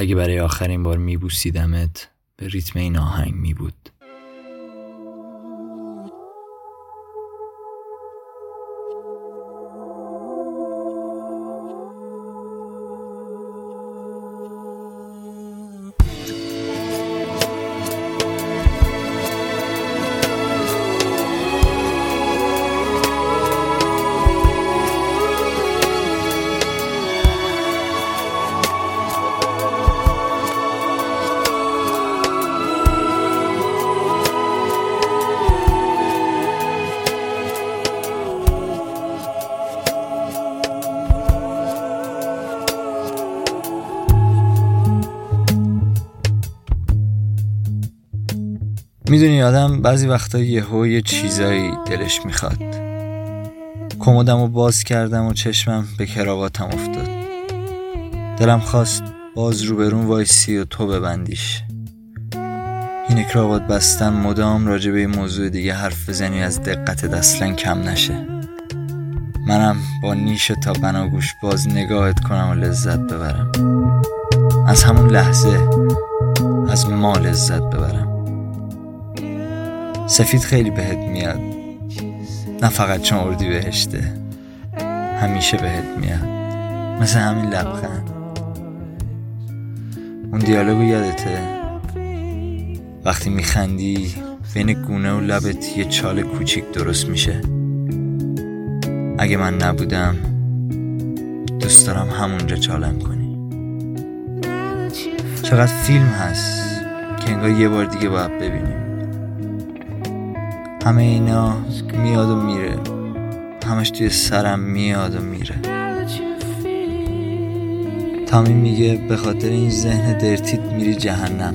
اگه برای آخرین بار میبوسیدمت به ریتم این آهنگ میبود. می‌دونی آدم بعضی وقتا یهو یه چیزایی دلش می‌خواد. کمدم رو باز کردم و چشمم به کراواتم افتاد. دلم خواست باز روبرون وایسی و تو ببندیش. این کراوات بستن مدام راجع به موضوع دیگه حرف بزنی از دقت اصلا کم نشه. منم با نیش تا بناگوش باز نگاهت کنم و لذت ببرم. از همون لحظه از ما لذت ببرم. سفید خیلی بهت میاد. نه فقط چون اردی بهشته. همیشه بهت میاد. مثل همین لبخند. اون دیالوگو یادته؟ وقتی میخندی بین گونه و لبت یه چال کوچیک درست میشه. اگه من نبودم دوست دارم همونجا چالم کنی. چقدر فیلم هست که انگار یه بار دیگه باید ببینیم. همه اینا میاد و میره. همش توی سرم میاد و میره. تامی میگه به خاطر این ذهن درتیت میری جهنم.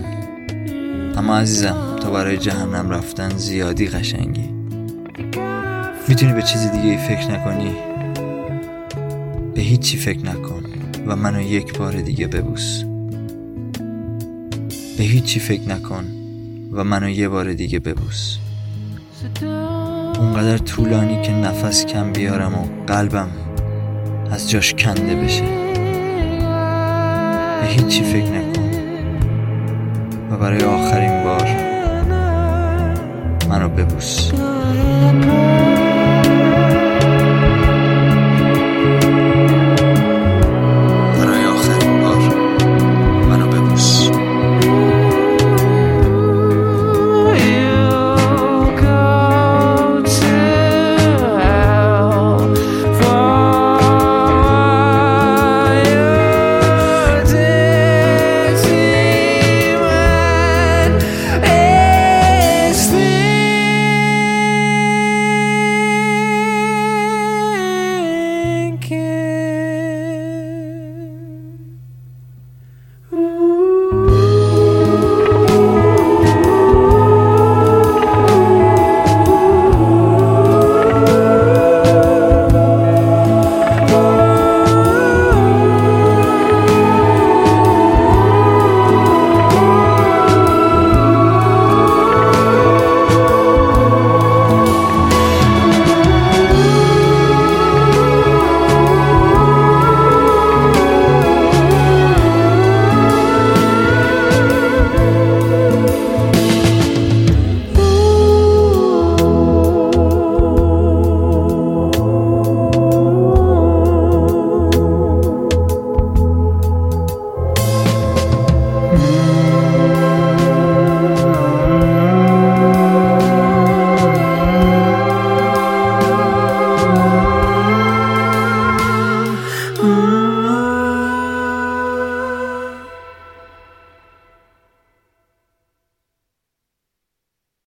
اما عزیزم تو برای جهنم رفتن زیادی قشنگی. می‌تونی به چیز دیگه فکر نکنی؟ به هیچی فکر نکن و منو یک بار دیگه ببوس. به هیچی فکر نکن و منو یه بار دیگه ببوس. اونقدر طولانی که نفس کم بیارم و قلبم از جاش کنده بشه. به هیچی فکر نکن. و برای آخرین بار منو ببوس.